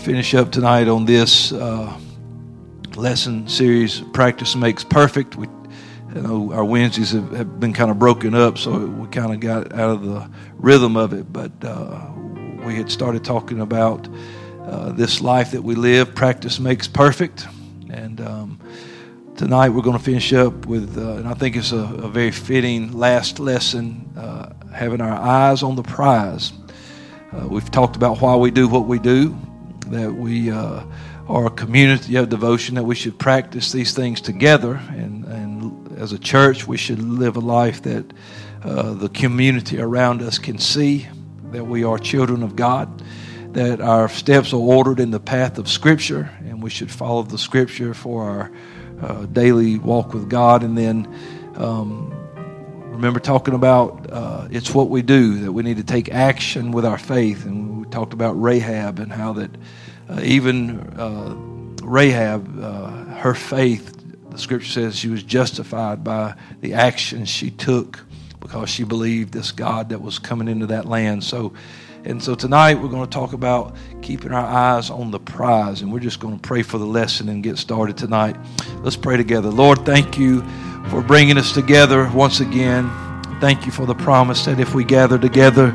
finish up tonight on this uh, lesson series. Practice makes perfect. We, you know, our Wednesdays have, have been kind of broken up, so we kind of got out of the rhythm of it. But uh, we had started talking about uh, this life that we live. Practice makes perfect, and um, tonight we're going to finish up with, uh, and I think it's a, a very fitting last lesson, uh, having our eyes on the prize. Uh, we've talked about why we do what we do that we uh, are a community of devotion, that we should practice these things together. And, and as a church, we should live a life that uh, the community around us can see that we are children of God, that our steps are ordered in the path of Scripture, and we should follow the Scripture for our uh, daily walk with God. And then um, remember talking about uh, it's what we do, that we need to take action with our faith. And we talked about Rahab and how that uh, even uh, Rahab, uh, her faith, the scripture says she was justified by the actions she took because she believed this God that was coming into that land. So, and so tonight we're going to talk about keeping our eyes on the prize, and we're just going to pray for the lesson and get started tonight. Let's pray together. Lord, thank you for bringing us together once again. Thank you for the promise that if we gather together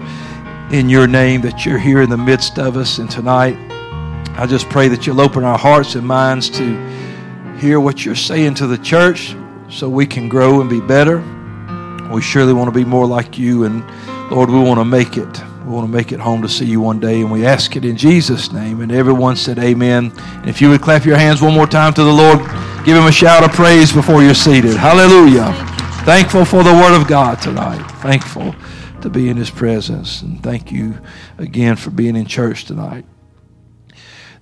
in your name, that you're here in the midst of us. And tonight, I just pray that you'll open our hearts and minds to hear what you're saying to the church so we can grow and be better. We surely want to be more like you, and Lord, we want to make it. We want to make it home to see you one day, and we ask it in Jesus' name. And everyone said, Amen. And if you would clap your hands one more time to the Lord, give him a shout of praise before you're seated. Hallelujah. Thankful for the Word of God tonight. Thankful to be in His presence. And thank you again for being in church tonight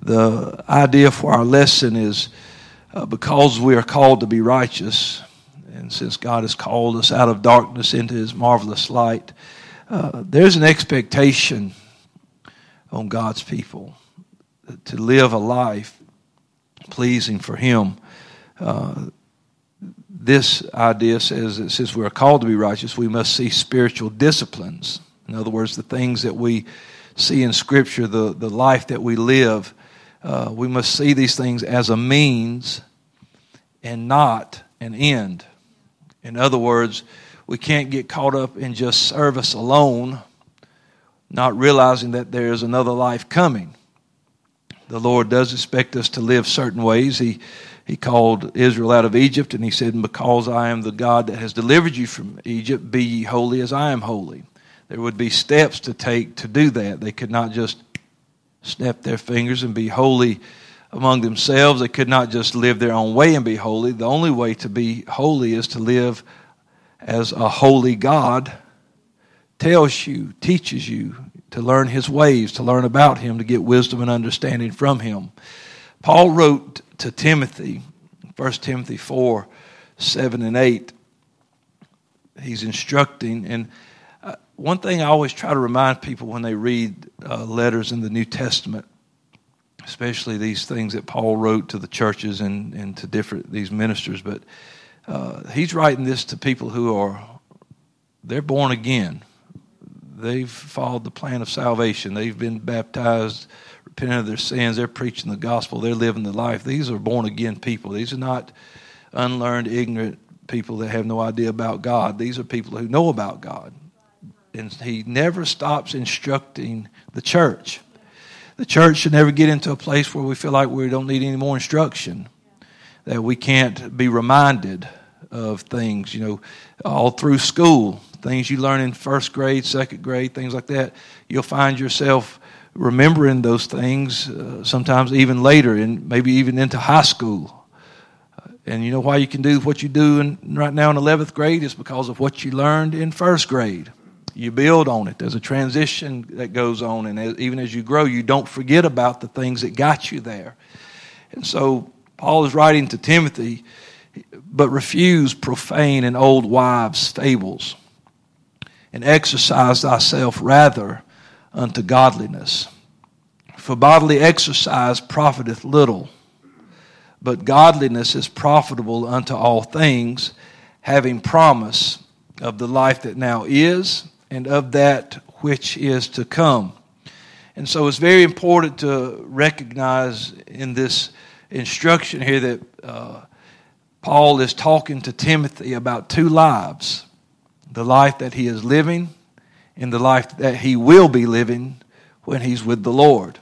the idea for our lesson is uh, because we are called to be righteous, and since God has called us out of darkness into His marvelous light, uh, there's an expectation on God's people to live a life pleasing for Him. Uh, this idea says that since we're called to be righteous, we must see spiritual disciplines. In other words, the things that we see in Scripture, the, the life that we live, uh, we must see these things as a means and not an end. In other words, we can't get caught up in just service alone, not realizing that there's another life coming. The Lord does expect us to live certain ways. He, he called Israel out of Egypt and he said, Because I am the God that has delivered you from Egypt, be ye holy as I am holy. There would be steps to take to do that. They could not just snap their fingers and be holy among themselves. They could not just live their own way and be holy. The only way to be holy is to live as a holy God tells you, teaches you to learn his ways, to learn about him, to get wisdom and understanding from him. Paul wrote to Timothy, 1 Timothy 4 7 and 8. He's instructing, and one thing I always try to remind people when they read uh, letters in the New Testament, especially these things that Paul wrote to the churches and, and to different these ministers, but uh, he's writing this to people who are they're born again. They've followed the plan of salvation. They've been baptized, repented of their sins. They're preaching the gospel. They're living the life. These are born again people. These are not unlearned, ignorant people that have no idea about God. These are people who know about God and he never stops instructing the church. The church should never get into a place where we feel like we don't need any more instruction, that we can't be reminded of things, you know, all through school, things you learn in first grade, second grade, things like that. You'll find yourself remembering those things uh, sometimes even later, and maybe even into high school. And you know why you can do what you do in, right now in 11th grade is because of what you learned in first grade you build on it. There's a transition that goes on, and even as you grow, you don't forget about the things that got you there. And so Paul is writing to Timothy, but refuse profane and old wives' fables, and exercise thyself rather unto godliness. For bodily exercise profiteth little, but godliness is profitable unto all things, having promise of the life that now is and of that which is to come. And so it's very important to recognize in this instruction here that uh, Paul is talking to Timothy about two lives the life that he is living and the life that he will be living when he's with the Lord.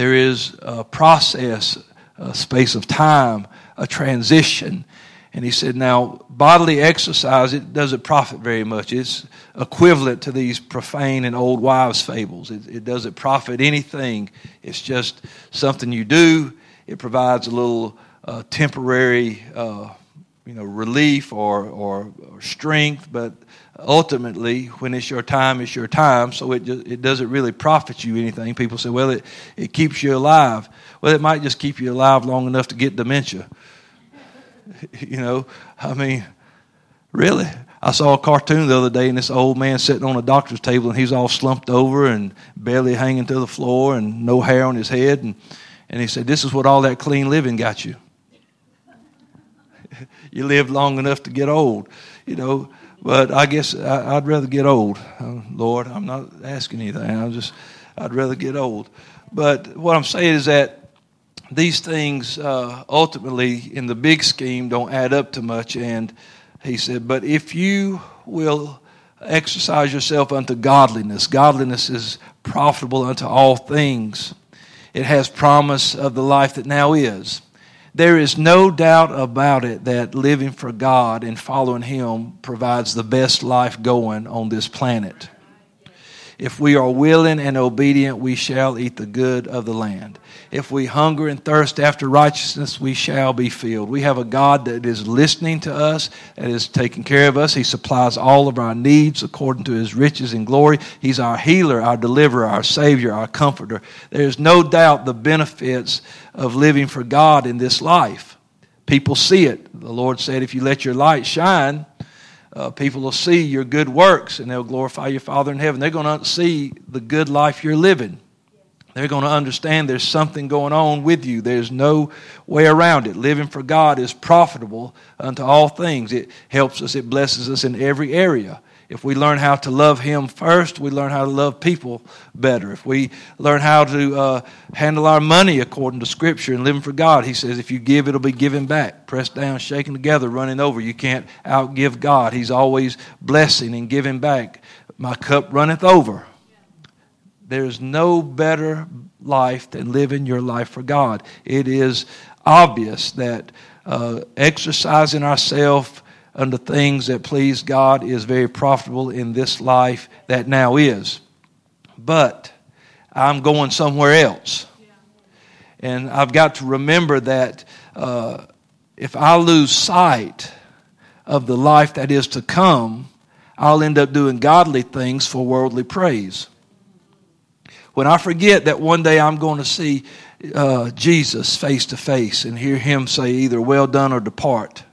There is a process, a space of time, a transition. And he said, now, bodily exercise, it doesn't profit very much. It's equivalent to these profane and old wives' fables. It, it doesn't profit anything. It's just something you do. It provides a little uh, temporary, uh, you know, relief or, or, or strength, but ultimately, when it's your time, it's your time. So it just, it doesn't really profit you anything. People say, well, it, it keeps you alive. Well, it might just keep you alive long enough to get dementia. you know, I mean, really. I saw a cartoon the other day, and this old man sitting on a doctor's table, and he's all slumped over and barely hanging to the floor, and no hair on his head, and and he said, "This is what all that clean living got you. you lived long enough to get old, you know." But I guess I, would rather get old. Uh, Lord, I'm not asking anything. I'm just, I'd rather get old. But what I'm saying is that these things uh, ultimately, in the big scheme, don't add up to much. And he said, but if you will exercise yourself unto godliness, godliness is profitable unto all things. It has promise of the life that now is. There is no doubt about it that living for God and following Him provides the best life going on this planet. If we are willing and obedient, we shall eat the good of the land. If we hunger and thirst after righteousness, we shall be filled. We have a God that is listening to us, that is taking care of us. He supplies all of our needs according to his riches and glory. He's our healer, our deliverer, our savior, our comforter. There's no doubt the benefits of living for God in this life. People see it. The Lord said, If you let your light shine, uh, people will see your good works and they'll glorify your Father in heaven. They're going to see the good life you're living. They're going to understand there's something going on with you. There's no way around it. Living for God is profitable unto all things. It helps us, it blesses us in every area. If we learn how to love Him first, we learn how to love people better. If we learn how to uh, handle our money according to Scripture and living for God, He says, if you give, it'll be given back. Pressed down, shaken together, running over. You can't outgive God. He's always blessing and giving back. My cup runneth over. There's no better life than living your life for God. It is obvious that uh, exercising ourselves unto things that please God is very profitable in this life that now is. But I'm going somewhere else. And I've got to remember that uh, if I lose sight of the life that is to come, I'll end up doing godly things for worldly praise. When I forget that one day I'm going to see uh, Jesus face to face and hear him say either well done or depart,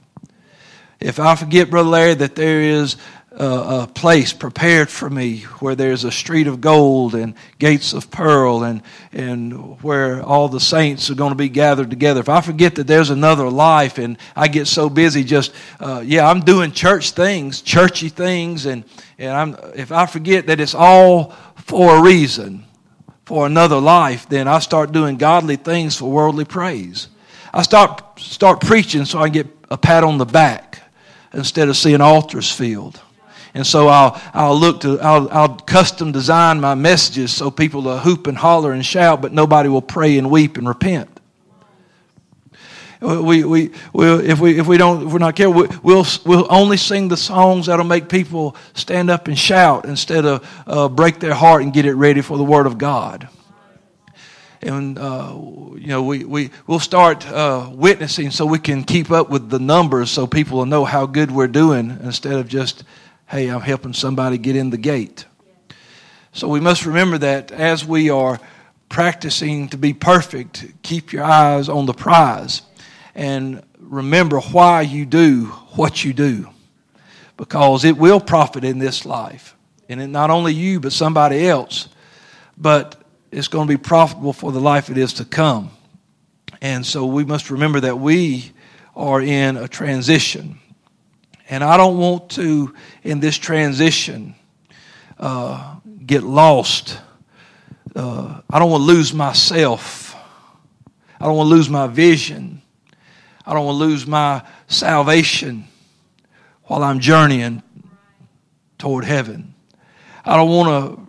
if I forget, Brother Larry, that there is a, a, place prepared for me where there's a street of gold and gates of pearl and, and where all the saints are going to be gathered together, if I forget that there's another life and I get so busy just, uh, yeah, I'm doing church things, churchy things, and, and I'm, if I forget that it's all for a reason, for another life, then I start doing godly things for worldly praise. I start, start preaching so I get a pat on the back instead of seeing altars filled. And so I'll, I'll look to, I'll, I'll custom design my messages so people will hoop and holler and shout, but nobody will pray and weep and repent. We, we, we'll, if, we, if we don't, if we're not careful, we'll, we'll only sing the songs that'll make people stand up and shout instead of uh, break their heart and get it ready for the Word of God and uh, you know we, we we'll start uh, witnessing so we can keep up with the numbers so people will know how good we're doing instead of just hey i'm helping somebody get in the gate. So we must remember that as we are practicing to be perfect keep your eyes on the prize and remember why you do what you do. Because it will profit in this life. And it, not only you but somebody else. But it's going to be profitable for the life it is to come. And so we must remember that we are in a transition. And I don't want to, in this transition, uh, get lost uh, I don't want to lose myself. I don't want to lose my vision. I don't want to lose my salvation while I'm journeying toward heaven. I don't want to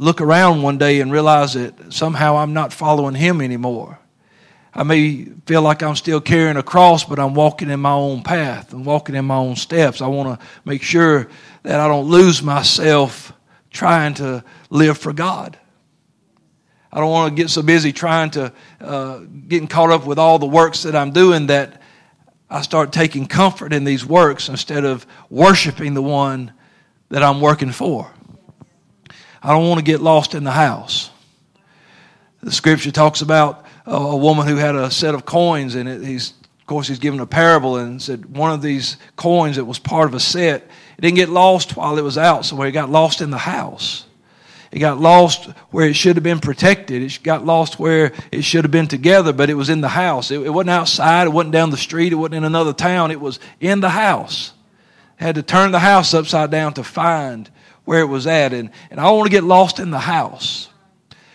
look around one day and realize that somehow I'm not following Him anymore. I may feel like I'm still carrying a cross, but I'm walking in my own path. I'm walking in my own steps. I want to make sure that I don't lose myself trying to live for God. I don't want to get so busy trying to, uh, getting caught up with all the works that I'm doing that I start taking comfort in these works instead of worshiping the one that I'm working for. I don't want to get lost in the house. The scripture talks about a woman who had a set of coins, and he's, of course, he's given a parable and said one of these coins that was part of a set, it didn't get lost while it was out, so it got lost in the house. It got lost where it should have been protected. It got lost where it should have been together, but it was in the house. It, it wasn't outside. It wasn't down the street. It wasn't in another town. It was in the house. Had to turn the house upside down to find where it was at. And, and I don't want to get lost in the house.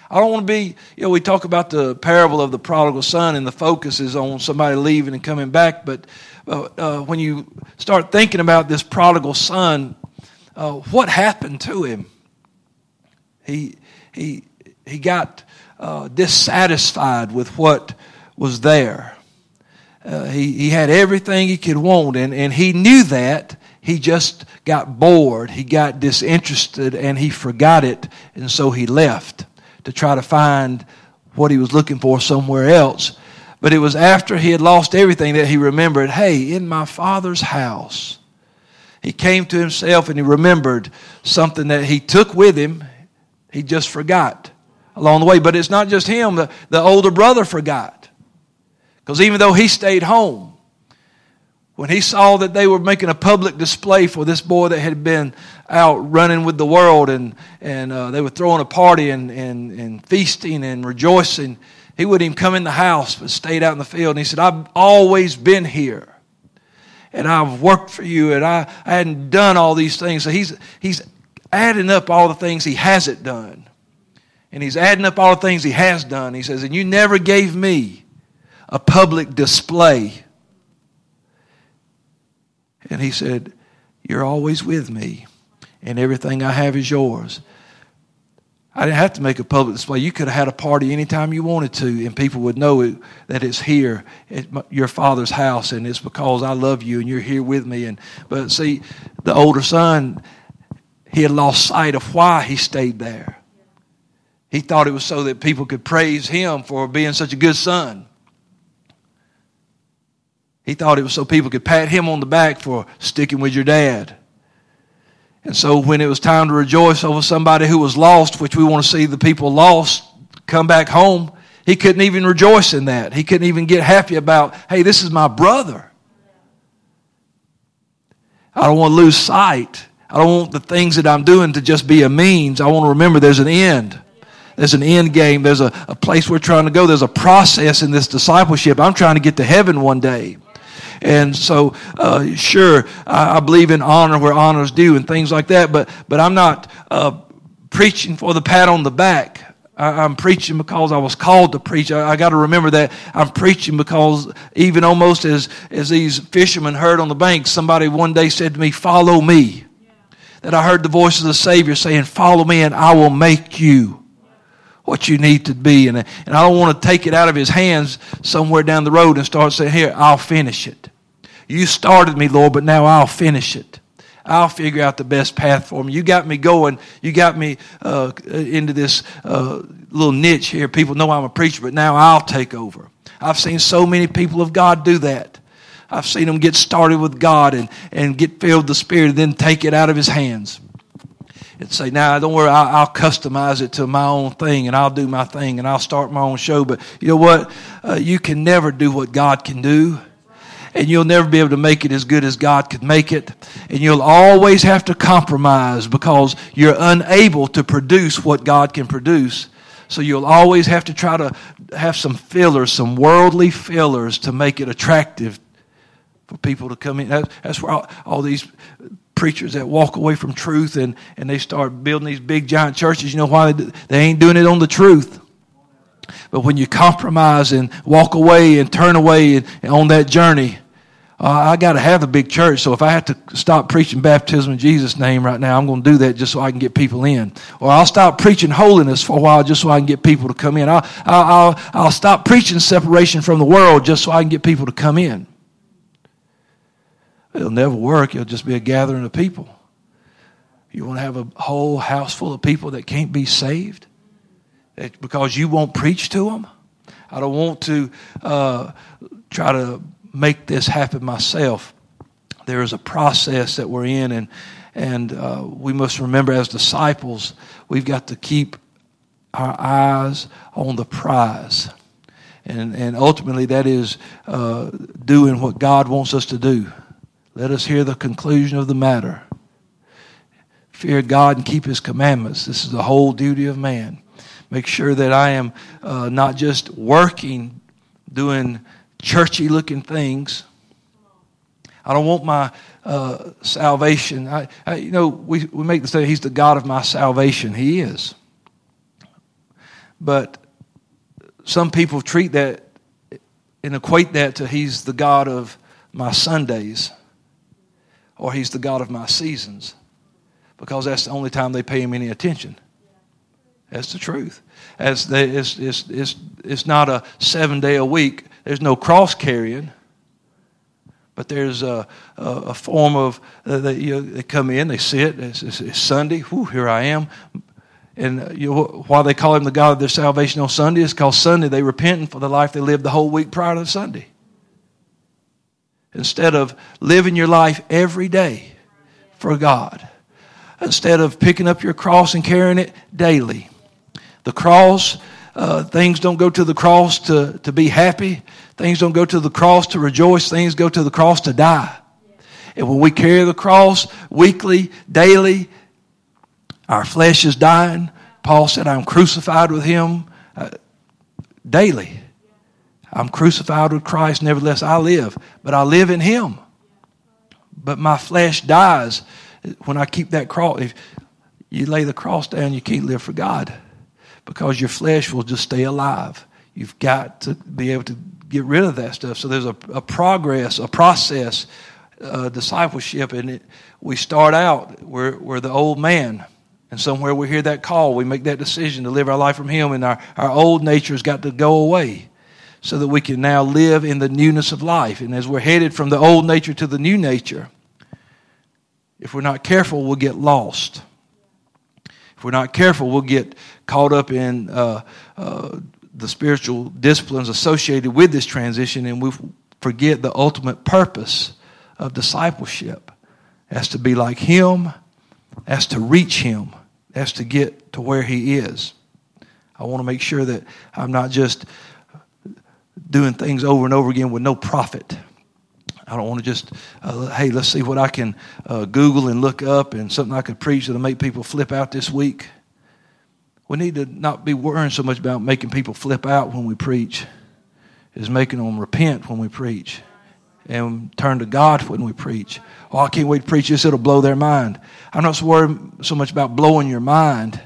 I don't want to be, you know, we talk about the parable of the prodigal son and the focus is on somebody leaving and coming back. But uh, uh, when you start thinking about this prodigal son, uh, what happened to him? He, he, he got uh, dissatisfied with what was there. Uh, he, he had everything he could want, and, and he knew that. He just got bored, he got disinterested, and he forgot it, and so he left to try to find what he was looking for somewhere else. But it was after he had lost everything that he remembered hey, in my father's house. He came to himself and he remembered something that he took with him. He just forgot along the way. But it's not just him, the, the older brother forgot. Because even though he stayed home, when he saw that they were making a public display for this boy that had been out running with the world and, and uh, they were throwing a party and, and, and feasting and rejoicing, he wouldn't even come in the house but stayed out in the field. And he said, I've always been here. And I've worked for you and I, I hadn't done all these things. So he's, he's adding up all the things he hasn't done. And he's adding up all the things he has done. He says, And you never gave me a public display. And he said, You're always with me, and everything I have is yours. I didn't have to make a public display. You could have had a party anytime you wanted to, and people would know it, that it's here at your father's house, and it's because I love you and you're here with me. And but see, the older son he had lost sight of why he stayed there. He thought it was so that people could praise him for being such a good son. He thought it was so people could pat him on the back for sticking with your dad. And so when it was time to rejoice over somebody who was lost, which we want to see the people lost come back home, he couldn't even rejoice in that. He couldn't even get happy about, hey, this is my brother. I don't want to lose sight I don't want the things that I'm doing to just be a means. I want to remember there's an end. There's an end game. There's a, a place we're trying to go. There's a process in this discipleship. I'm trying to get to heaven one day. And so, uh, sure, I, I, believe in honor where honor's due and things like that, but, but I'm not uh, preaching for the pat on the back. I, am preaching because I was called to preach. I, I got to remember that I'm preaching because even almost as, as these fishermen heard on the bank, somebody one day said to me, Follow me that I heard the voice of the Savior saying, Follow me and I will make you what you need to be. And, and I don't want to take it out of his hands somewhere down the road and start saying, Here, I'll finish it. You started me, Lord, but now I'll finish it. I'll figure out the best path for me. You got me going. You got me uh, into this uh, little niche here. People know I'm a preacher, but now I'll take over. I've seen so many people of God do that. I've seen them get started with God and, and get filled with the Spirit and then take it out of his hands and say, now don't worry, I'll, I'll, customize it to my own thing and I'll do my thing and I'll start my own show. But you know what? Uh, you can never do what God can do. And you'll never be able to make it as good as God could make it. And you'll always have to compromise because you're unable to produce what God can produce. So you'll always have to try to have some fillers, some worldly fillers to make it attractive for people to come in. That's, where all, these preachers that walk away from truth and, and they start building these big giant churches. You know why? They, they ain't doing it on the truth. But when you compromise and walk away and turn away and, and on that journey, uh, I got to have a big church. So if I have to stop preaching baptism in Jesus' name right now, I'm going to do that just so I can get people in. Or I'll stop preaching holiness for a while just so I can get people to come in. I'll, I'll, I'll stop preaching separation from the world just so I can get people to come in. It'll never work. It'll just be a gathering of people. You want to have a whole house full of people that can't be saved because you won't preach to them? I don't want to uh, try to make this happen myself. There is a process that we're in, and and uh, we must remember as disciples, we've got to keep our eyes on the prize, and and ultimately that is uh, doing what God wants us to do. Let us hear the conclusion of the matter. Fear God and keep His commandments. This is the whole duty of man. Make sure that I am uh, not just working, doing churchy looking things. I don't want my uh, salvation. I, I, you know, we, we make the statement, He's the God of my salvation. He is. But some people treat that and equate that to He's the God of my Sundays or He's the God of my seasons because that's the only time they pay Him any attention. That's the truth. As they, it's, it's, it's, it's not a seven day a week there's no cross carrying, but there's a, a, a form of uh, they, you know, they come in, they sit. It's, it's, it's Sunday. Whew, here I am. And uh, you know, why they call him the God of their salvation on Sunday is because Sunday they repent for the life they lived the whole week prior to Sunday. Instead of living your life every day for God, instead of picking up your cross and carrying it daily. The cross uh, things don't go to the cross to, to be happy. Things don't go to the cross to rejoice. Things go to the cross to die. And when we carry the cross weekly, daily, our flesh is dying. Paul said, I'm crucified with him uh, daily. I'm crucified with Christ, nevertheless I live. But I live in him. But my flesh dies when I keep that cross. If you lay the cross down, you can't live for God because your flesh will just stay alive. You've got to be able to get rid of that stuff. So there's a, a progress, a process, uh, discipleship, and it, we start out, we're, we're the old man. And somewhere we hear that call, we make that decision to live our life from Him, and our, our old nature's got to go away so that we can now live in the newness of life. And as we're headed from the old nature to the new nature, if we're not careful, we'll get lost. If we're not careful, we'll get caught up in uh, uh, the spiritual disciplines associated with this transition and we forget the ultimate purpose of discipleship as to be like Him, as to reach Him, as to get to where He is. I want to make sure that I'm not just doing things over and over again with no profit. I don't want to just, uh, hey, let's see what I can uh, Google and look up and something I could preach that'll make people flip out this week. We need to not be worrying so much about making people flip out when we preach, is making them repent when we preach and turn to God when we preach. Oh, I can't wait to preach this, it'll blow their mind. I'm not so worried so much about blowing your mind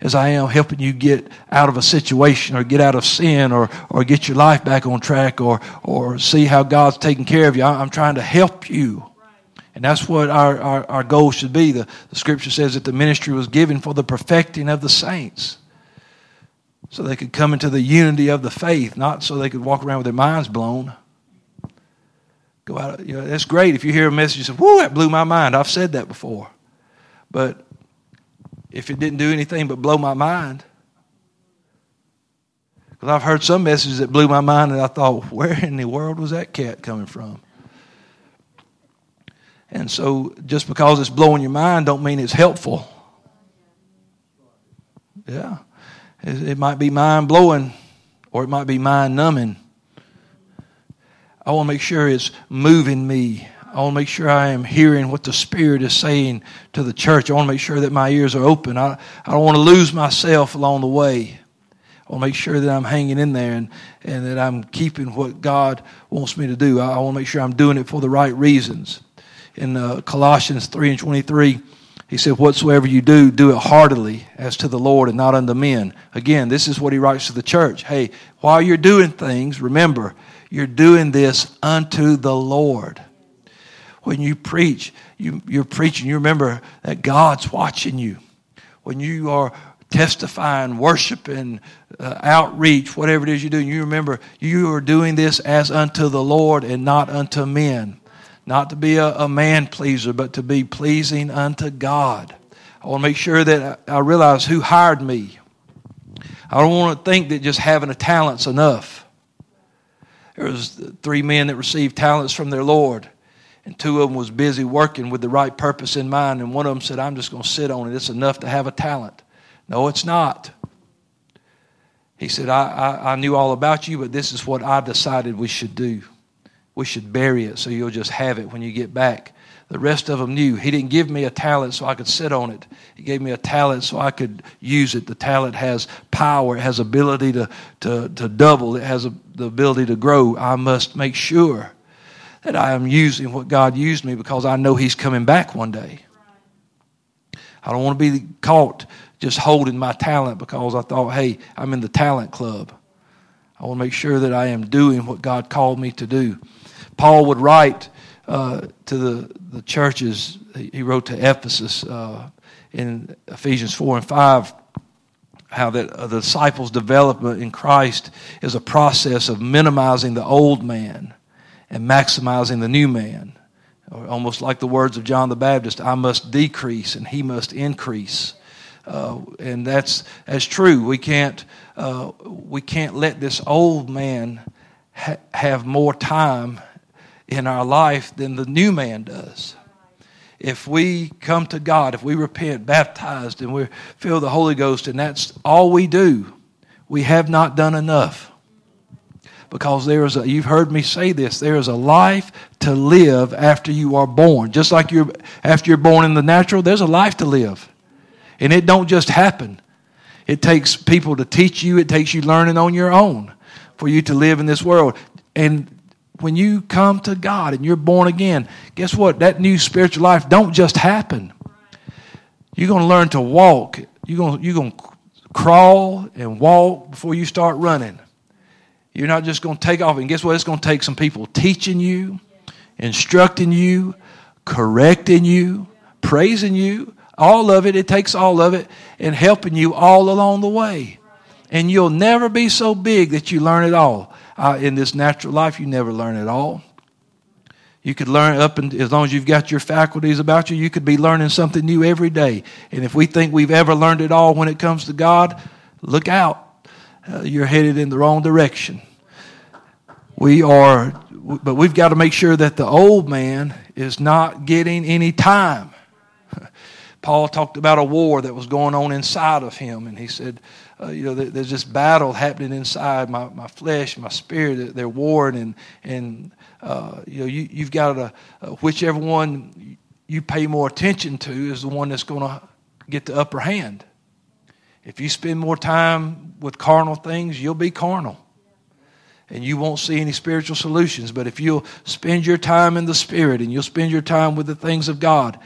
as I am helping you get out of a situation or get out of sin or, or get your life back on track or, or see how God's taking care of you. I'm trying to help you. And that's what our, our, our goal should be. The, the scripture says that the ministry was given for the perfecting of the saints. So they could come into the unity of the faith, not so they could walk around with their minds blown. Go out, you know, that's great if you hear a message and say, Whoa, that blew my mind. I've said that before. But if it didn't do anything but blow my mind. Because I've heard some messages that blew my mind, and I thought, where in the world was that cat coming from? And so, just because it's blowing your mind, don't mean it's helpful. Yeah, it, might be mind blowing, or it might be mind numbing. I want to make sure it's moving me I want to make sure I am hearing what the Spirit is saying to the church. I want to make sure that my ears are open. I, I don't want to lose myself along the way. I want to make sure that I'm hanging in there and, and that I'm keeping what God wants me to do. I, I want to make sure I'm doing it for the right reasons. In uh, Colossians 3 and 23. He said, Whatsoever you do, do it heartily as to the Lord and not unto men. Again, this is what he writes to the church. Hey, while you're doing things, remember, you're doing this unto the Lord. When you preach, you, you're preaching, you remember that God's watching you. When you are testifying, worshiping, uh, outreach, whatever it is you're doing, you remember you are doing this as unto the Lord and not unto men not to be a, a man pleaser, but to be pleasing unto God. I want to make sure that I realize who hired me. I don't want to think that just having a talent's enough. There was three men that received talents from their Lord, and two of them was busy working with the right purpose in mind, and one of them said, "I'm just going to sit on it. It's enough to have a talent." No, it's not. He said, I, I, I knew all about you, but this is what I decided we should do we should bury it so you'll just have it when you get back. The rest of them knew. He didn't give me a talent so I could sit on it. He gave me a talent so I could use it. The talent has power, it has ability to, to, to double, it has a, the ability to grow. I must make sure that I am using what God used me because I know He's coming back one day. I don't want to be caught just holding my talent because I thought, hey, I'm in the talent club. I want to make sure that I am doing what God called me to do. Paul would write uh, to the, the churches, he wrote to Ephesus uh, in Ephesians 4 and 5 how that uh, the disciples' development in Christ is a process of minimizing the old man and maximizing the new man. Almost like the words of John the Baptist I must decrease and he must increase. Uh, and that's, that's true. We can't, uh, we can't let this old man ha- have more time in our life than the new man does. If we come to God, if we repent, baptized, and we feel the Holy Ghost, and that's all we do, we have not done enough. Because there is a, you've heard me say this, there is a life to live after you are born. Just like you're, after you're born in the natural, there's a life to live. And it don't just happen. It takes people to teach you, it takes you learning on your own for you to live in this world. And when you come to God and you're born again, guess what? That new spiritual life don't just happen. You're going to learn to walk. You're going to, you're going to crawl and walk before you start running. You're not just going to take off. And guess what? It's going to take some people teaching you, instructing you, correcting you, praising you. All of it. It takes all of it and helping you all along the way. And you'll never be so big that you learn it all uh, in this natural life, you never learn it all. You could learn up and as long as you've got your faculties about you, you could be learning something new every day. And if we think we've ever learned it all when it comes to God, look out. Uh, you're headed in the wrong direction. We are, but we've got to make sure that the old man is not getting any time. Paul talked about a war that was going on inside of him, and he said, uh, you know, there's this battle happening inside my, my flesh, my spirit. They're warring, and and uh, you know, you, you've got to uh, whichever one you pay more attention to is the one that's going to get the upper hand. If you spend more time with carnal things, you'll be carnal. And you won't see any spiritual solutions. But if you'll spend your time in the Spirit and you'll spend your time with the things of God,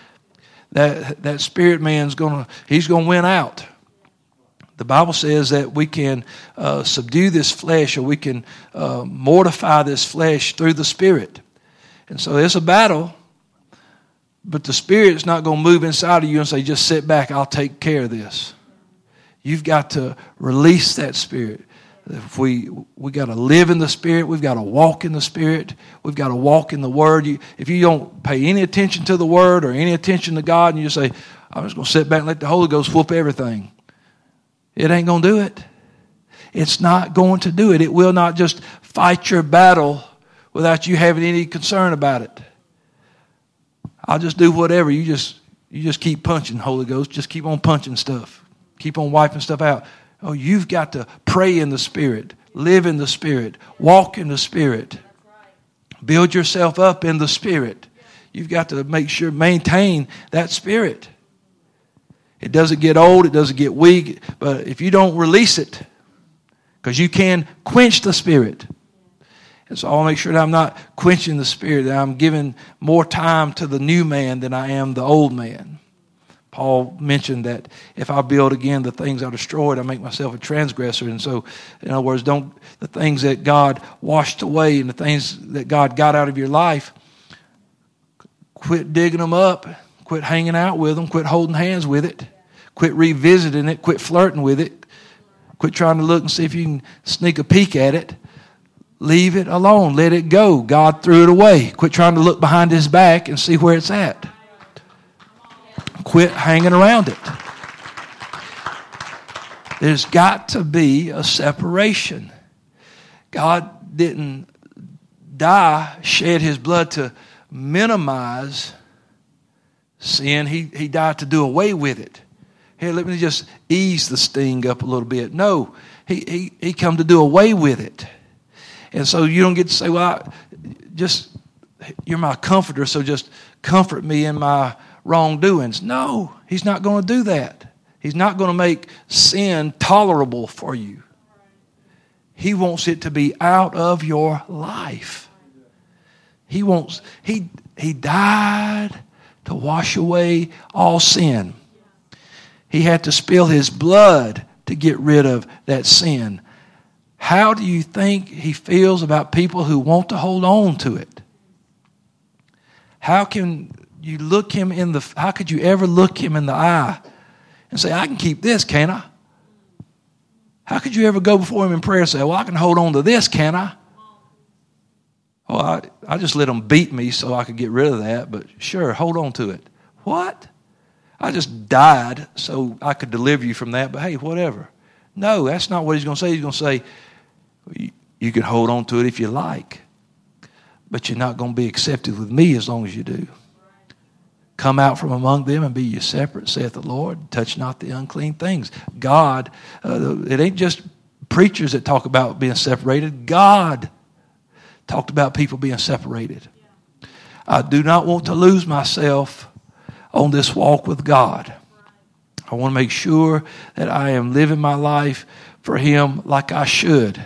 that, that spirit man's to, he's to win out. The Bible says that we can uh, subdue this flesh or we can uh, mortify this flesh through the Spirit. And so there's a battle, but the Spirit's not going to move inside of you and say, just sit back, I'll take care of this. You've got to release that Spirit. If we we got to live in the Spirit, we've got to walk in the Spirit, we've got to walk in the Word. You, if you don't pay any attention to the Word or any attention to God, and you just say, "I'm just going to sit back and let the Holy Ghost whoop everything," It ain't going to do it. It's not going to do it. It will not just fight your battle without you having any concern about it. I'll just do whatever. You just you just keep punching, Holy Ghost. Just keep on punching stuff. Keep on wiping stuff out. Oh, you've got to pray in the Spirit, live in the Spirit, walk in the Spirit, build yourself up in the Spirit. You've got to make sure, maintain that Spirit. It doesn't get old, it doesn't get weak, but if you don't release it, because you can quench the spirit. And so I want to make sure that I'm not quenching the spirit, that I'm giving more time to the new man than I am the old man. Paul mentioned that if I build again the things I destroyed, I make myself a transgressor. And so, in other words, don't the things that God washed away and the things that God got out of your life, quit digging them up, quit hanging out with them, quit holding hands with it, quit revisiting it, quit flirting with it, quit trying to look and see if you can sneak a peek at it. Leave it alone. Let it go. God threw it away. Quit trying to look behind his back and see where it's at. Quit hanging around it. There's got to be a separation. God didn't die, shed his blood to minimize sin. He, he died to do away with it. Here, let me just ease the sting up a little bit. No, he, he, he come to do away with it. And so you don't get to say, well, I, just, you're my comforter, so just comfort me in my wrongdoings. No, he's not going to do that. He's not going to make sin tolerable for you. He wants it to be out of your life. He wants, he, he died to wash away all sin. He had to spill his blood to get rid of that sin. How do you think he feels about people who want to hold on to it? How can you look him in the how could you ever look him in the eye and say, I can keep this, can I? How could you ever go before him in prayer and say, Well, I can hold on to this, can I? Oh, I, I just let them beat me so I could get rid of that, but sure, hold on to it. What? I just died so I could deliver you from that, but hey, whatever. No, that's not what he's going to say. He's going to say, you can hold on to it if you like, but you're not going to be accepted with me as long as you do. Come out from among them and be ye separate, saith the Lord. Touch not the unclean things. God, uh, it ain't just preachers that talk about being separated. God talked about people being separated. I do not want to lose myself on this walk with God. I want to make sure that I am living my life for Him like I should.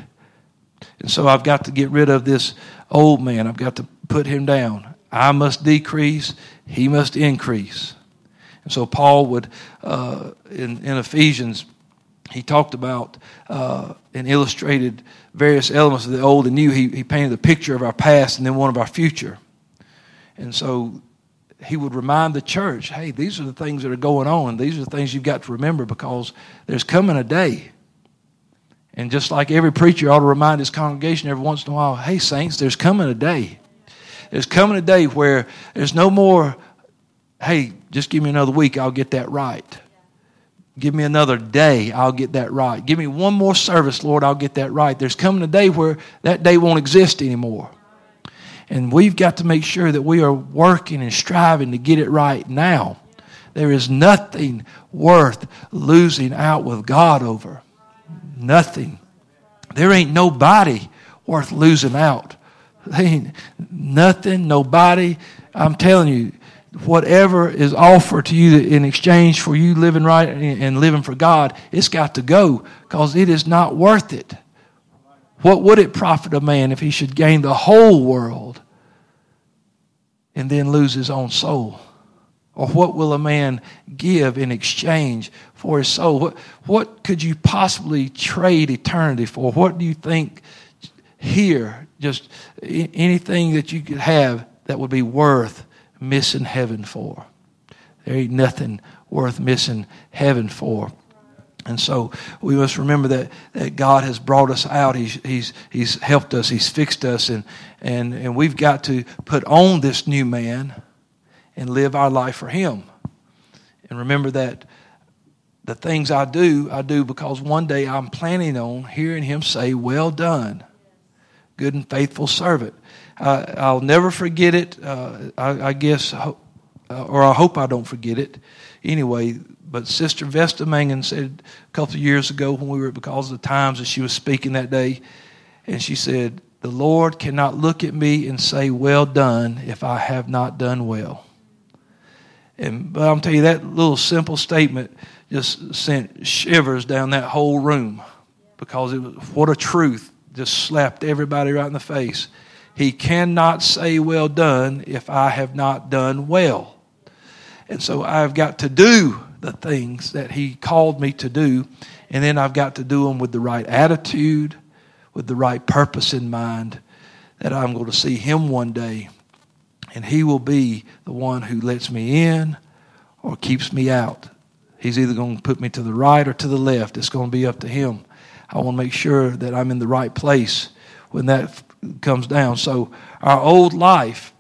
And so I've got to get rid of this old man. I've got to put him down. I must decrease, he must increase. And so Paul would, uh, in, in Ephesians, he talked about uh, and illustrated various elements of the old and new. He, he painted a picture of our past and then one of our future. And so he would remind the church hey, these are the things that are going on. These are the things you've got to remember because there's coming a day and just like every preacher ought to remind his congregation every once in a while, hey, saints, there's coming a day. There's coming a day where there's no more, hey, just give me another week, I'll get that right. Give me another day, I'll get that right. Give me one more service, Lord, I'll get that right. There's coming a day where that day won't exist anymore. And we've got to make sure that we are working and striving to get it right now. There is nothing worth losing out with God over. Nothing. There ain't nobody worth losing out. There ain't nothing, nobody. I'm telling you, whatever is offered to you in exchange for you living right and living for God, it's got to go because it is not worth it. What would it profit a man if he should gain the whole world and then lose his own soul? Or what will a man give in exchange for his soul? What, what could you possibly trade eternity for? What do you think here, just anything that you could have that would be worth missing heaven for? There ain't nothing worth missing heaven for. And so we must remember that, that God has brought us out. He's, he's, he's helped us. He's fixed us. And, and, and we've got to put on this new man and live our life for Him. And remember that the things I do, I do because one day I'm planning on hearing Him say, Well done, good and faithful servant. I, will never forget it. Uh, I, I, guess, uh, or I hope I don't forget it. Anyway, but Sister Vesta Mangun said a couple of years ago when we were, because of the times that she was speaking that day, and she said, The Lord cannot look at me and say, Well done, if I have not done well. And but I'm tell you that little simple statement just sent shivers down that whole room because it was what a truth just slapped everybody right in the face. He cannot say, Well done, if I have not done well. And so I've got to do the things that He called me to do, and then I've got to do them with the right attitude, with the right purpose in mind, that I'm going to see Him one day, and He will be the one who lets me in or keeps me out. He's either going to put me to the right or to the left. It's going to be up to Him. I want to make sure that I'm in the right place when that comes down. So, our old life,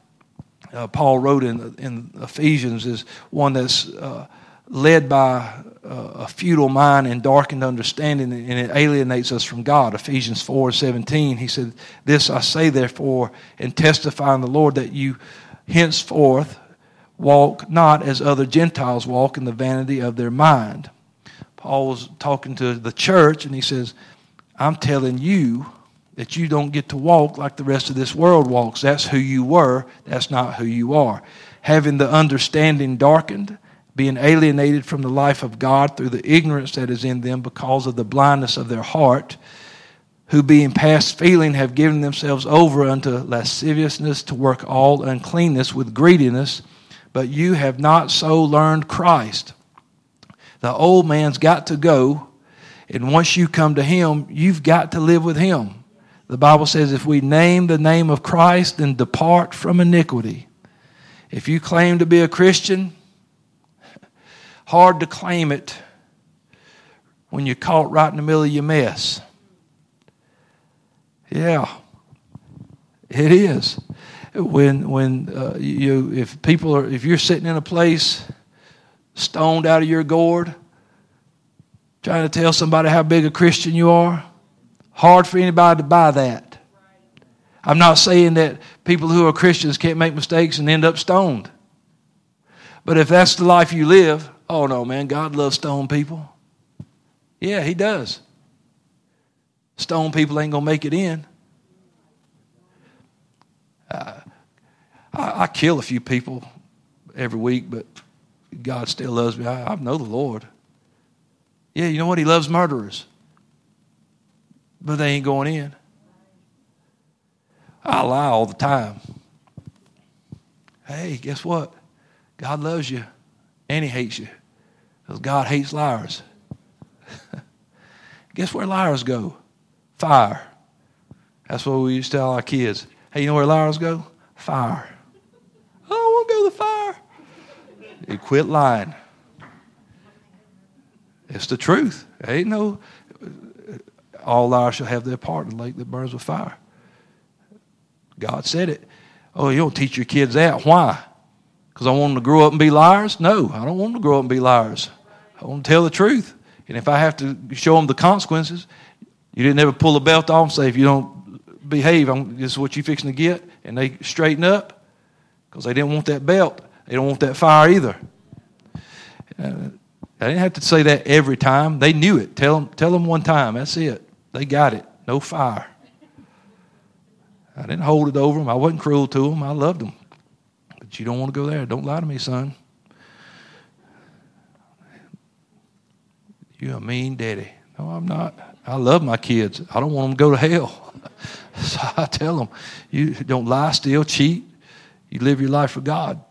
uh, Paul wrote in, in Ephesians, is one that's uh, led by uh, a futile mind and darkened understanding, and it alienates us from God. Ephesians 4 17, he said, This I say, therefore, and testify in the Lord that you henceforth walk not as other Gentiles walk in the vanity of their mind. Paul was talking to the church and he says, I'm telling you that you don't get to walk like the rest of this world walks. That's who you were, that's not who you are. Having the understanding darkened, being alienated from the life of God through the ignorance that is in them because of the blindness of their heart, who being past feeling have given themselves over unto lasciviousness to work all uncleanness with greediness but you have not so learned Christ. The old man's got to go, and once you come to him, you've got to live with him. The Bible says if we name the name of Christ, then depart from iniquity. If you claim to be a Christian, hard to claim it when you're caught right in the middle of your mess. Yeah, it is when when uh, you if people are if you're sitting in a place stoned out of your gourd trying to tell somebody how big a christian you are hard for anybody to buy that i'm not saying that people who are christians can't make mistakes and end up stoned but if that's the life you live oh no man god loves stone people yeah he does stone people ain't gonna make it in uh, I, I, kill a few people every week, but God still loves me. I, I know the Lord. Yeah, you know what? He loves murderers, but they ain't going in. I lie all the time. Hey, guess what? God loves you and He hates you because God hates liars. guess where liars go? Fire. That's what we used to tell our kids. Hey, you know where liars go? Fire. I don't go to the fire. You quit lying. It's the truth. ain't no all liars shall have their part in the lake that burns with fire. God said it. Oh, you don't teach your kids that. Why? Because I want them to grow up and be liars? No, I don't want them to grow up and be liars. I want them to tell the truth. And if I have to show them the consequences, you didn't ever pull a belt off and say, if you don't behave. I'm, this is what you're fixing to get. And they straighten up because they didn't want that belt. They don't want that fire either. Uh, I didn't have to say that every time. They knew it. Tell them, tell them one time. That's it. They got it. No fire. I didn't hold it over them. I wasn't cruel to them. I loved them. But you don't want to go there. Don't lie to me, son. You're a mean daddy. No, I'm not. I love my kids. I don't want them to go to hell. So I tell them, you don't lie, steal, cheat. You live your life for God.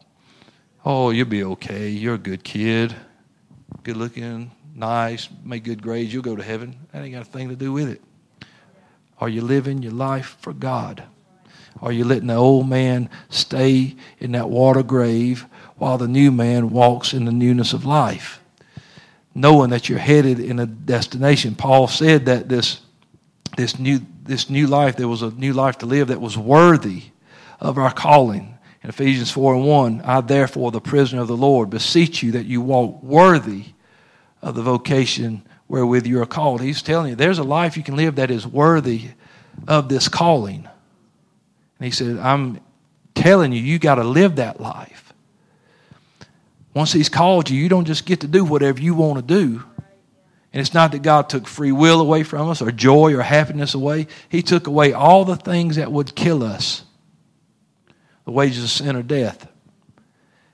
Oh, you'll be okay. You're a good kid, good looking, nice, make good grades. You'll go to heaven. That ain't got a thing to do with it. Are you living your life for God? Are you letting the old man stay in that water grave while the new man walks in the newness of life? Knowing that you're headed in a destination. Paul said that this, this new this new life, there was a new life to live that was worthy of our calling. In Ephesians 4 and 1, I therefore, the prisoner of the Lord, beseech you that you walk worthy of the vocation wherewith you are called. He's telling you there's a life you can live that is worthy of this calling. And he said, I'm telling you, you got to live that life. Once he's called you, you don't just get to do whatever you want to do. And it's not that God took free will away from us or joy or happiness away. He took away all the things that would kill us the wages of sin or death.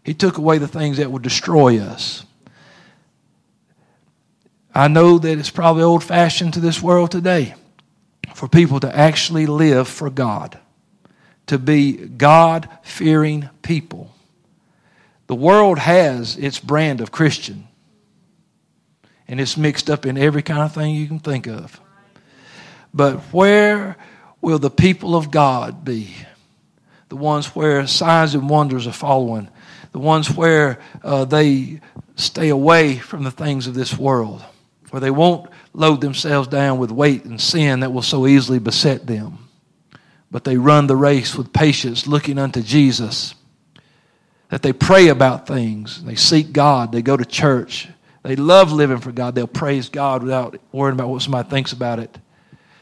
He took away the things that would destroy us. I know that it's probably old fashioned to this world today. for people to actually live for God, to be God fearing people. The world has its brand of Christian, and it's mixed up in every kind of thing you can think of. But where will the people of God be? The ones where signs and wonders are following, the ones where uh, they stay away from the things of this world, where they won't load themselves down with weight and sin that will so easily beset them. But they run the race with patience, looking unto Jesus. That they pray about things, they seek God, they go to church, they love living for God, they'll praise God without worrying about what somebody thinks about it.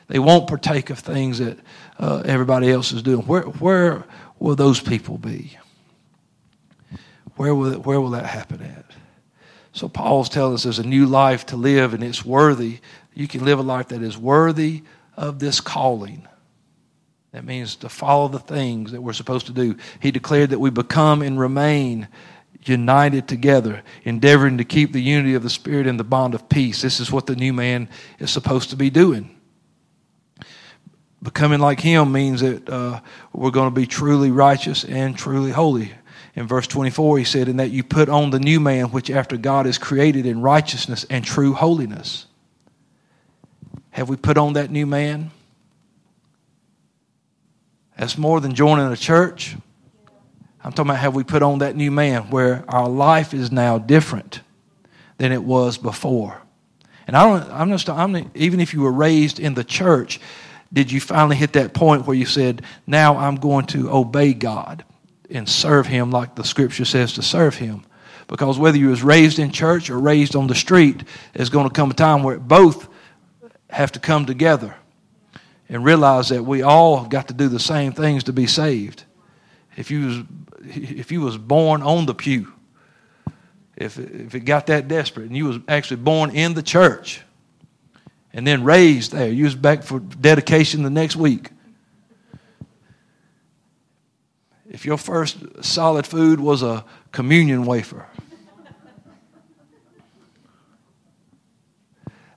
They won't partake of things that uh, everybody else is doing. Where, where will those people be? Where will, where will that happen at? So Paul's telling us there's a new life to live, and it's worthy. You can live a life that is worthy of this calling. That means to follow the things that we're supposed to do. He declared that we become and remain united together, endeavoring to keep the unity of the Spirit in the bond of peace. This is what the new man is supposed to be doing. Becoming like him means that uh, we're going to be truly righteous and truly holy. In verse 24, he said, In that you put on the new man, which after God is created in righteousness and true holiness. Have we put on that new man? That's more than joining a church. I'm talking about have we put on that new man where our life is now different than it was before. And I don't, I'm just, I'm, even if you were raised in the church, did you finally hit that point where you said, now I'm going to obey God? And serve him like the scripture says to serve him. Because whether you was raised in church or raised on the street, there's going to come a time where both have to come together and realize that we all got to do the same things to be saved. If you was, if you was born on the pew, if, if it got that desperate and you was actually born in the church and then raised there, you was back for dedication the next week, if your first solid food was a communion wafer.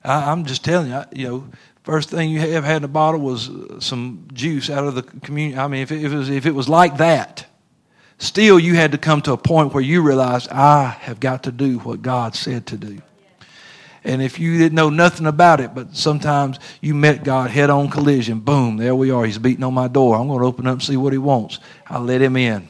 I, am just telling you, you know, first thing you have had in a bottle was uh, some juice out of the communion. I mean, if it, if it, was, if it was like that, still you had to come to a point where you realized, I have got to do what God said to do. And if you didn't know nothing about it, but sometimes you met God head on collision, boom, there we are. He's beating on my door. I'm going to open up and see what he wants. I let him in.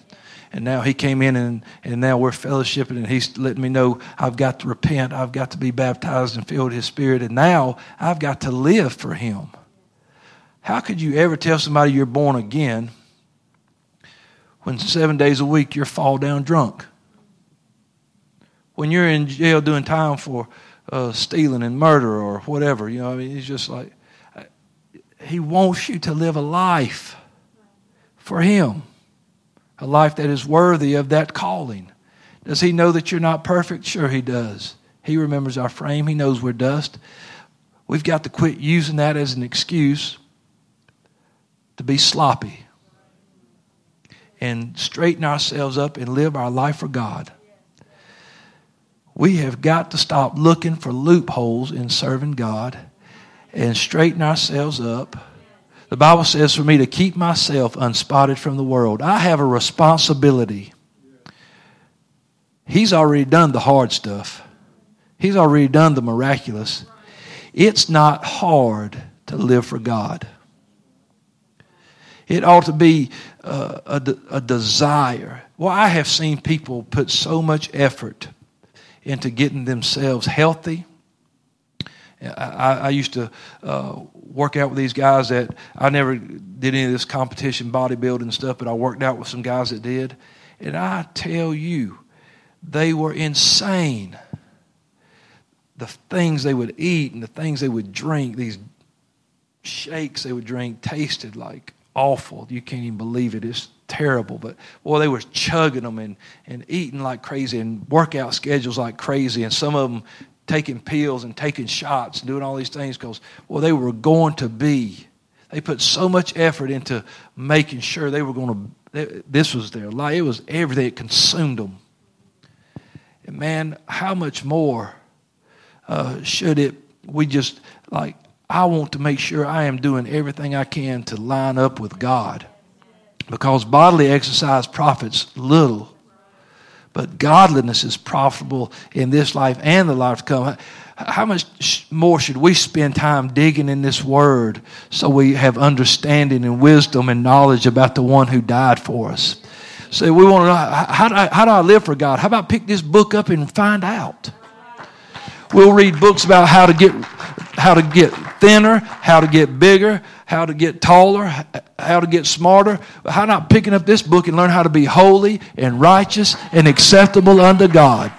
And now he came in and, and now we're fellowshipping and he's letting me know I've got to repent. I've got to be baptized and filled with his spirit. And now I've got to live for him. How could you ever tell somebody you're born again when seven days a week you're fall down drunk? When you're in jail doing time for uh, stealing and murder or whatever. You know, I mean, he's just like, he wants you to live a life for him, a life that is worthy of that calling. Does he know that you're not perfect? Sure, he does. He remembers our frame, he knows we're dust. We've got to quit using that as an excuse to be sloppy and straighten ourselves up and live our life for God. We have got to stop looking for loopholes in serving God and straighten ourselves up. The Bible says for me to keep myself unspotted from the world. I have a responsibility. He's already done the hard stuff, He's already done the miraculous. It's not hard to live for God. It ought to be uh, a, a desire. Well, I have seen people put so much effort into getting themselves healthy. I, I used to uh, work out with these guys that I never did any of this competition bodybuilding stuff, but I worked out with some guys that did. And I tell you, they were insane. The things they would eat and the things they would drink, these shakes they would drink, tasted like awful. You can't even believe it. It's terrible. But boy, they were chugging them and, and eating like crazy and workout schedules like crazy. And some of them taking pills and taking shots and doing all these things because, well, they were going to be. They put so much effort into making sure they were going to, this was their life. It was everything. It consumed them. And man, how much more uh, should it, we just like, I want to make sure I am doing everything I can to line up with God. Because bodily exercise profits little, but godliness is profitable in this life and the life to come. How much more should we spend time digging in this word so we have understanding and wisdom and knowledge about the one who died for us? So we want to know how do, I, how do I live for God? How about pick this book up and find out? We'll read books about how to get how to get thinner, how to get bigger, how to get taller, how to get smarter. How not picking up this book and learn how to be holy and righteous and acceptable unto God?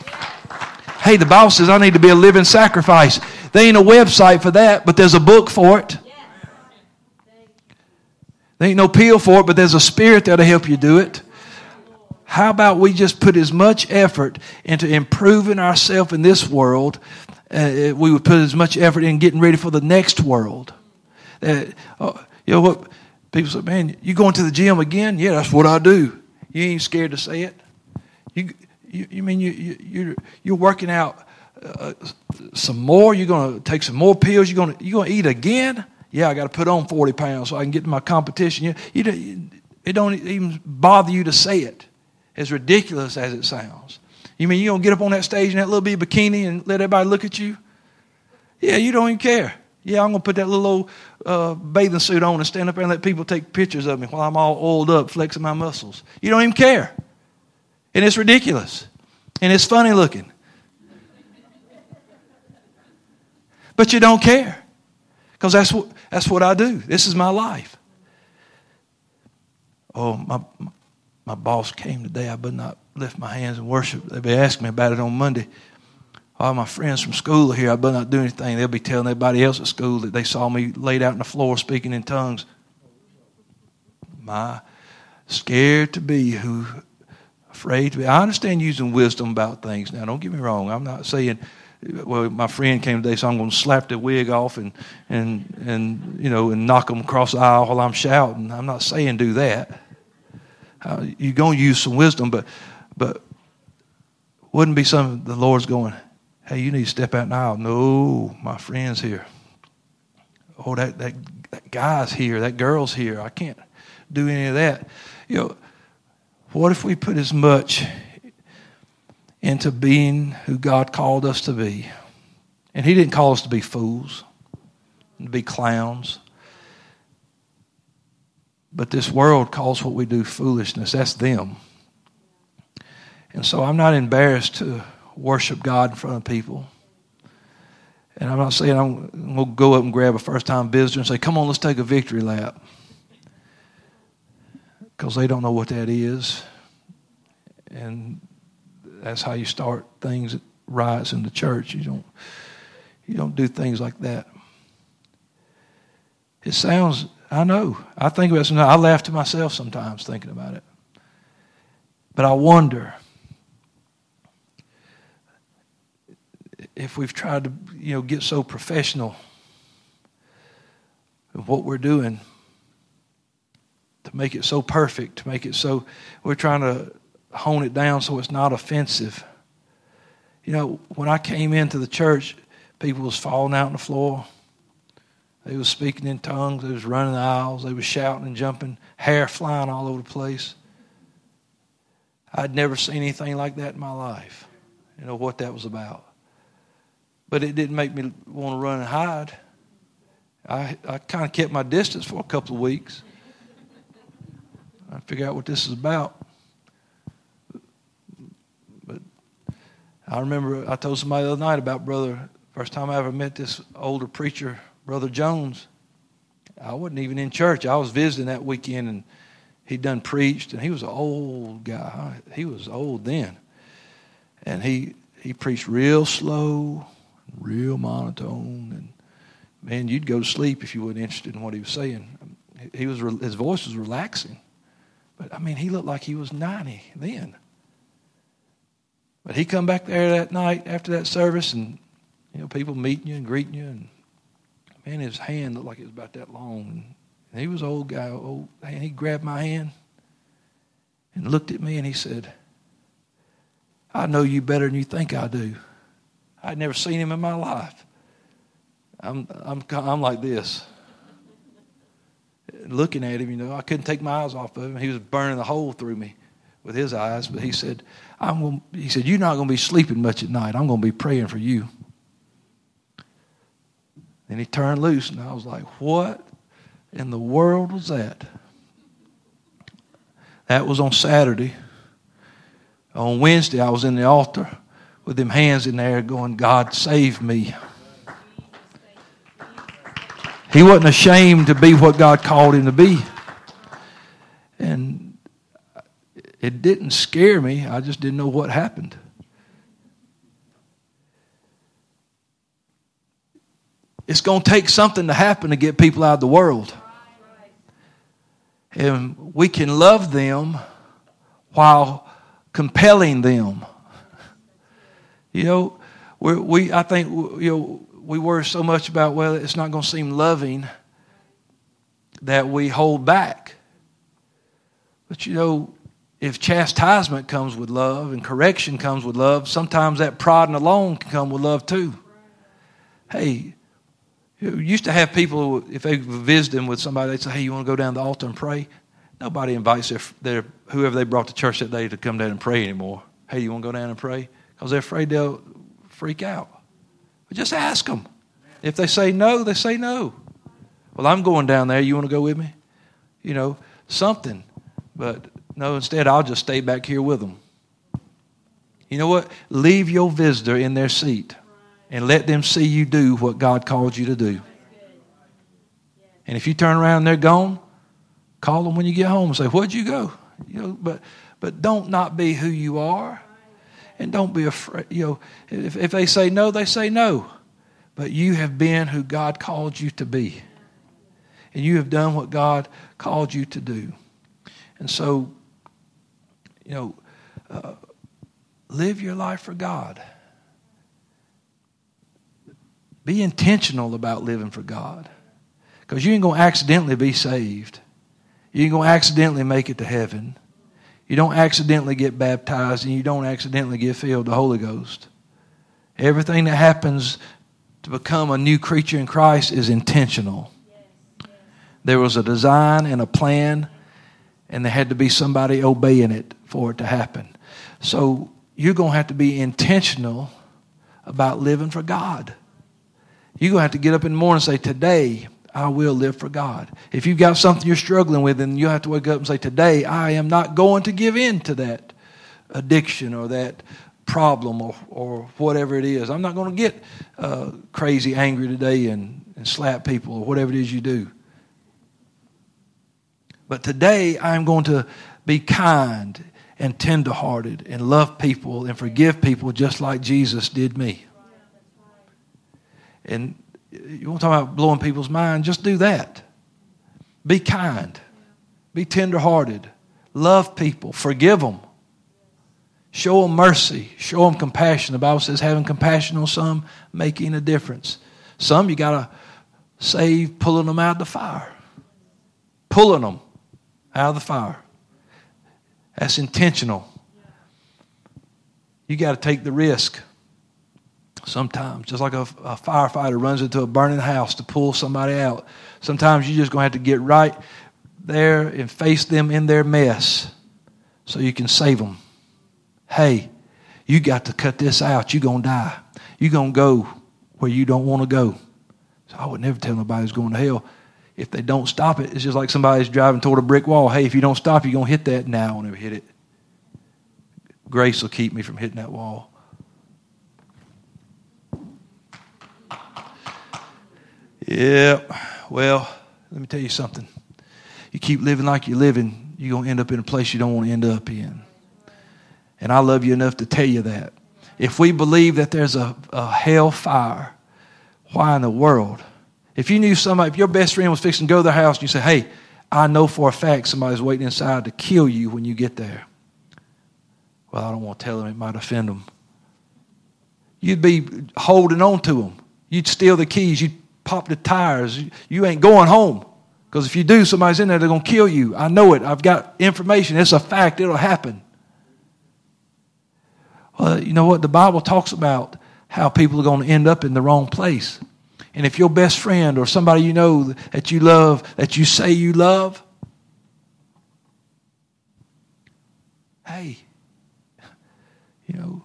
Hey, the Bible says I need to be a living sacrifice. There ain't a website for that, but there's a book for it. There ain't no pill for it, but there's a spirit there to help you do it. How about we just put as much effort into improving ourselves in this world? Uh, we would put as much effort in getting ready for the next world. Uh, oh, you know what? People say, man, you going to the gym again? Yeah, that's what I do. You ain't scared to say it. You, you, you mean you, you, you're, you're working out uh, some more? You're going to take some more pills? You're going to, you going to eat again? Yeah, I got to put on 40 pounds so I can get to my competition. You, you, it don't even bother you to say it as ridiculous as it sounds. You mean you're going to get up on that stage in that little bitty bikini and let everybody look at you? Yeah, you don't even care. Yeah, I'm going to put that little old uh, bathing suit on and stand up there and let people take pictures of me while I'm all oiled up, flexing my muscles. You don't even care. And it's ridiculous. And it's funny looking. But you don't care. Because that's what, that's what I do. This is my life. Oh, my, my boss came today. I better not lift my hands and worship. They'll be asking me about it on Monday. All my friends from school are here. I better not do anything. They'll be telling everybody else at school that they saw me laid out on the floor speaking in tongues. My scared to be who afraid to be. I understand using wisdom about things. Now, don't get me wrong. I'm not saying, well, my friend came today, so I'm going to slap the wig off and and and you know and knock them across the aisle while I'm shouting. I'm not saying do that. Uh, you're going to use some wisdom, but but wouldn't be something the Lord's going, hey, you need to step out now. No, my friend's here. Oh, that, that, that guy's here. That girl's here. I can't do any of that. You know, what if we put as much into being who God called us to be? And He didn't call us to be fools, to be clowns. But this world calls what we do foolishness. That's them. And so I'm not embarrassed to worship God in front of people. And I'm not saying I'm going to go up and grab a first time visitor and say, come on, let's take a victory lap. Because they don't know what that is. And that's how you start things, riots in the church. You don't, you don't do things like that. It sounds I know. I think about it sometimes. I laugh to myself sometimes thinking about it. But I wonder if we've tried to, you know, get so professional in what we're doing to make it so perfect, to make it so we're trying to hone it down so it's not offensive. You know, when I came into the church, people was falling out on the floor they was speaking in tongues. They was running the aisles. They was shouting and jumping, hair flying all over the place. I'd never seen anything like that in my life. You know what that was about. But it didn't make me want to run and hide. I, I kind of kept my distance for a couple of weeks. I figure out what this is about. But I remember I told somebody the other night about brother. First time I ever met this older preacher Brother Jones. I wasn't even in church. I was visiting that weekend and he'd done preached and he was an old guy. He was old then. And he he preached real slow, real monotone and man, you'd go to sleep if you weren't interested in what he was saying. He was his voice was relaxing. But I mean, he looked like he was 90 then. But he come back there that night after that service and you know, people meeting you and greeting you and Man, his hand looked like it was about that long. And he was an old guy, old, and he grabbed my hand and looked at me and he said, I know you better than you think I do. I'd never seen him in my life. I'm, I'm, I'm like this. Looking at him, you know, I couldn't take my eyes off of him. He was burning a hole through me with his eyes. But he said, I'm going, he said, You're not going to be sleeping much at night. I'm going to be praying for you. And he turned loose, and I was like, What in the world was that? That was on Saturday. On Wednesday, I was in the altar with them hands in there going, God, save me. He wasn't ashamed to be what God called him to be. And it didn't scare me. I just didn't know what happened. It's going to take something to happen to get people out of the world. And we can love them while compelling them. You know, we, we I think you know we worry so much about well, it's not going to seem loving that we hold back. But you know, if chastisement comes with love and correction comes with love, sometimes that prodding alone can come with love too. Hey, you used to have people, if they visit them with somebody, they'd say, Hey, you want to go down the altar and pray? Nobody invites their, their, whoever they brought to church that day to come down and pray anymore. Hey, you want to go down and pray? Because they're afraid they'll freak out. But just ask them. If they say no, they say no. Well, I'm going down there. You want to go with me? You know, something. But no, instead, I'll just stay back here with them. You know what? Leave your visitor in their seat and let them see you do what God called you to do. And if you turn around and they're gone, call them when you get home and say, Where'd you go? You know, but but don't not be who you are. And don't be afraid. You know, if, if they say no, they say no. But you have been who God called you to be. And you have done what God called you to do. And so, you know, uh, live your life for God. Be intentional about living for God. Because you ain't going to accidentally be saved. You ain't going to accidentally make it to heaven. You don't accidentally get baptized and you don't accidentally get filled with the Holy Ghost. Everything that happens to become a new creature in Christ is intentional. There was a design and a plan, and there had to be somebody obeying it for it to happen. So you're going to have to be intentional about living for God. You're going to have to get up in the morning and say, Today, I will live for God. If you've got something you're struggling with, then you have to wake up and say, Today, I am not going to give in to that addiction or that problem or, or whatever it is. I'm not going to get uh, crazy angry today and, and slap people or whatever it is you do. But today, I'm going to be kind and tenderhearted and love people and forgive people just like Jesus did me. And you want to talk about blowing people's mind? Just do that. Be kind. Be tenderhearted. Love people. Forgive them. Show them mercy. Show them compassion. The Bible says having compassion on some, making a difference. Some you got to save pulling them out of the fire. Pulling them out of the fire. That's intentional. You got to take the risk sometimes, just like a, a, firefighter runs into a burning house to pull somebody out. Sometimes you're just going to have to get right there and face them in their mess so you can save them. Hey, you got to cut this out. You're going to die. You're going to go where you don't want to go. So I would never tell nobody who's going to hell. If they don't stop it, it's just like somebody's driving toward a brick wall. Hey, if you don't stop, you're going to hit that. Now I'll never hit it. Grace will keep me from hitting that wall. Yeah, well, let me tell you something. You keep living like you're living, you're going to end up in a place you don't want to end up in. And I love you enough to tell you that. If we believe that there's a, a hell fire, why in the world? If you knew somebody, if your best friend was fixing to go to their house and you say, hey, I know for a fact somebody's waiting inside to kill you when you get there. Well, I don't want to tell them, it might offend them. You'd be holding on to them. You'd steal the keys. You'd pop the tires. You ain't going home. Because if you do, somebody's in there, they're going to kill you. I know it. I've got information. It's a fact. It'll happen. Well, you know what? The Bible talks about how people are going to end up in the wrong place. And if your best friend or somebody you know that you love, that you say you love, hey, you know,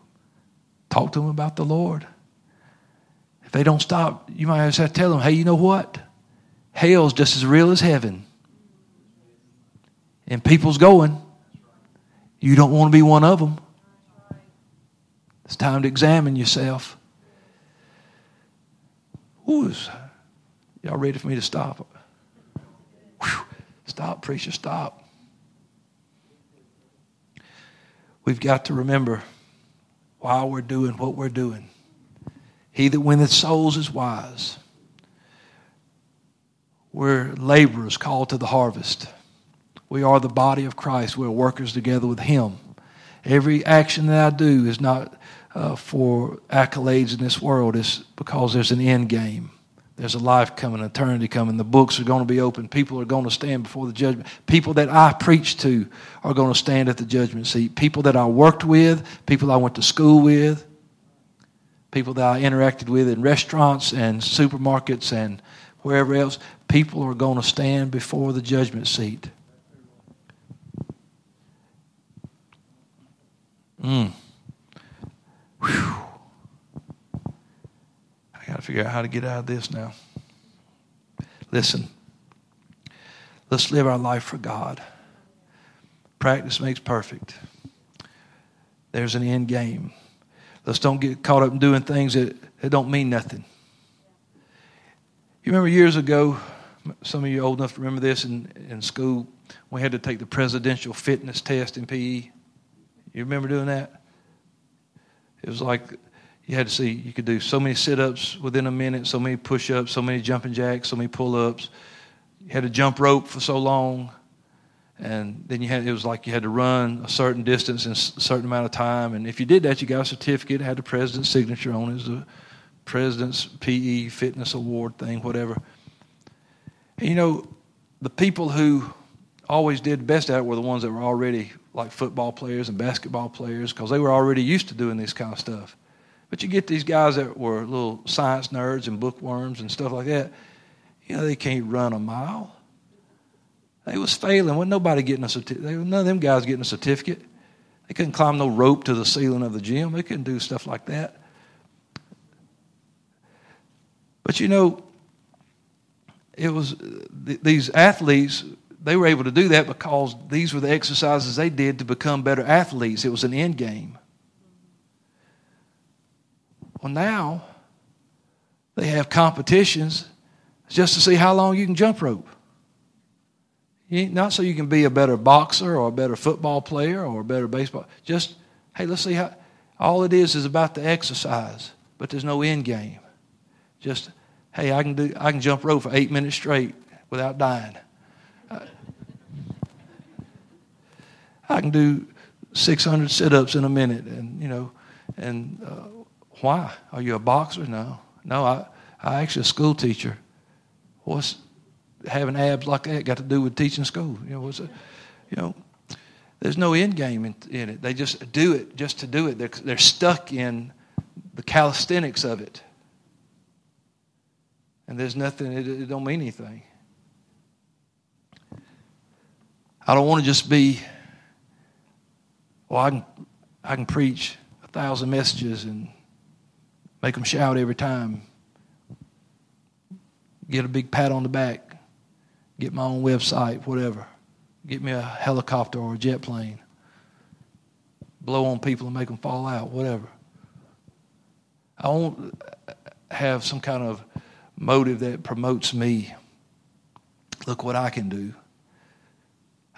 talk to them about the Lord. They don't stop, you might have to tell them, hey, you know what? Hell's just as real as heaven. And people's going. You don't want to be one of them. It's time to examine yourself. Ooh, y'all ready for me to stop? Whew. Stop, preacher, stop. We've got to remember why we're doing what we're doing. He that winneth souls is wise. We're laborers called to the harvest. We are the body of Christ. We're workers together with Him. Every action that I do is not uh, for accolades in this world, it's because there's an end game. There's a life coming, eternity coming. The books are going to be open. People are going to stand before the judgment. People that I preach to are going to stand at the judgment seat. People that I worked with, people I went to school with, people that I interacted with in restaurants and supermarkets and wherever else, people are going to stand before the judgment seat. Mm. Whew. I got to figure out how to get out of this now. Listen, let's live our life for God. Practice makes perfect. There's an end game. Let's don't get caught up in doing things that, that don't mean nothing. You remember years ago, some of you old enough to remember this in, in school, we had to take the presidential fitness test in PE. You remember doing that? It was like you had to see you could do so many sit-ups within a minute, so many push-ups, so many jumping jacks, so many pull-ups. You had to jump rope for so long, and then you had it was like you had to run a certain distance in a certain amount of time. And if you did that, you got a certificate, had the president's signature on it. It was the president's PE fitness award thing, whatever. And you know, the people who always did best at it were the ones that were already like football players and basketball players because they were already used to doing this kind of stuff. But you get these guys that were little science nerds and bookworms and stuff like that. You know, they can't run a mile. They was failing. Wasn't nobody getting a certificate. None of them guys getting a certificate. They couldn't climb no rope to the ceiling of the gym. They couldn't do stuff like that. But you know, it was uh, these athletes they were able to do that because these were the exercises they did to become better athletes. It was an end game. Well, now they have competitions just to see how long you can jump rope. Not so you can be a better boxer or a better football player or a better baseball. Just, hey, let's see how. All it is is about the exercise, but there's no end game. Just, hey, I can do, I can jump rope for eight minutes straight without dying. I can do 600 sit-ups in a minute, and you know, and uh, why? Are you a boxer? No, no. I I actually a school teacher. What's having abs like that got to do with teaching school? You know? You know, there's no end game in, in, it. They just do it just to do it. They're they're stuck in the calisthenics of it, and there's nothing. It, it don't mean anything. I don't want to just be well, I can, I can preach a thousand messages and make them shout every time. Get a big pat on the back. Get my own website, whatever. Get me a helicopter or a jet plane. Blow on people and make them fall out, whatever. I won't have some kind of motive that promotes me. Look what I can do.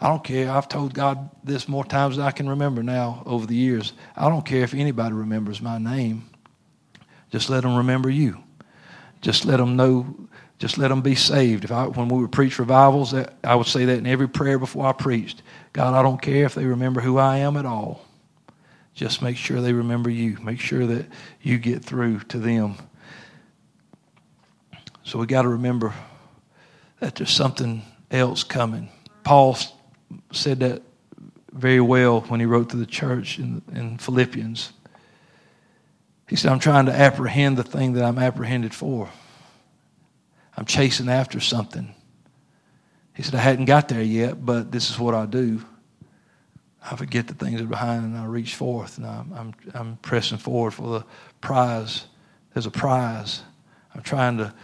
I don't care. I've told God this more times than I can remember now over the years. I don't care if anybody remembers my name. Just let them remember you. Just let them know. Just let them be saved. If I, when we would preach revivals, I would say that in every prayer before I preached. God, I don't care if they remember who I am at all. Just make sure they remember you. Make sure that you get through to them. So we got to remember that there's something else coming. Paul said that very well when he wrote to the church in, in Philippians. He said, I'm trying to apprehend the thing that I'm apprehended for. I'm chasing after something. He said, I hadn't got there yet, but this is what I do. I forget the things that are behind and I reach forth and I'm, I'm, I'm pressing forward for the prize. There's a prize. I'm trying to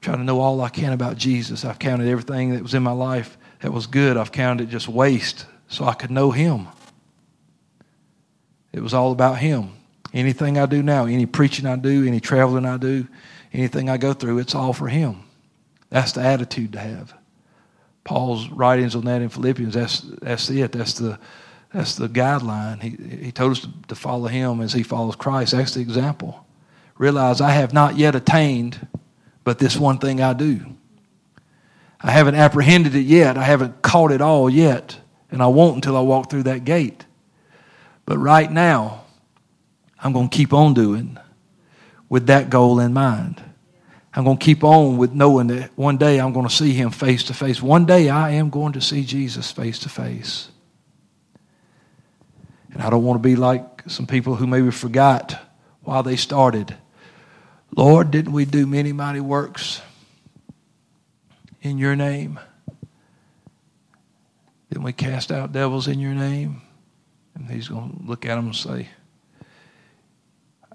trying to know all I can about Jesus. I've counted everything that was in my life that was good. I've counted just waste so I could know Him. It was all about Him. Anything I do now, any preaching I do, any traveling I do, anything I go through, it's all for Him. That's the attitude to have. Paul's writings on that in Philippians, that's, that's it. That's the, that's the guideline. He, he told us to, to follow Him as He follows Christ. That's the example. Realize I have not yet attained but this one thing I do. I haven't apprehended it yet. I haven't caught it all yet. And I won't until I walk through that gate. But right now, I'm going to keep on doing with that goal in mind. I'm going to keep on with knowing that one day I'm going to see him face to face. One day I am going to see Jesus face to face. And I don't want to be like some people who maybe forgot why they started Lord, didn't we do many mighty works in your name? Didn't we cast out devils in your name? And he's going to look at them and say,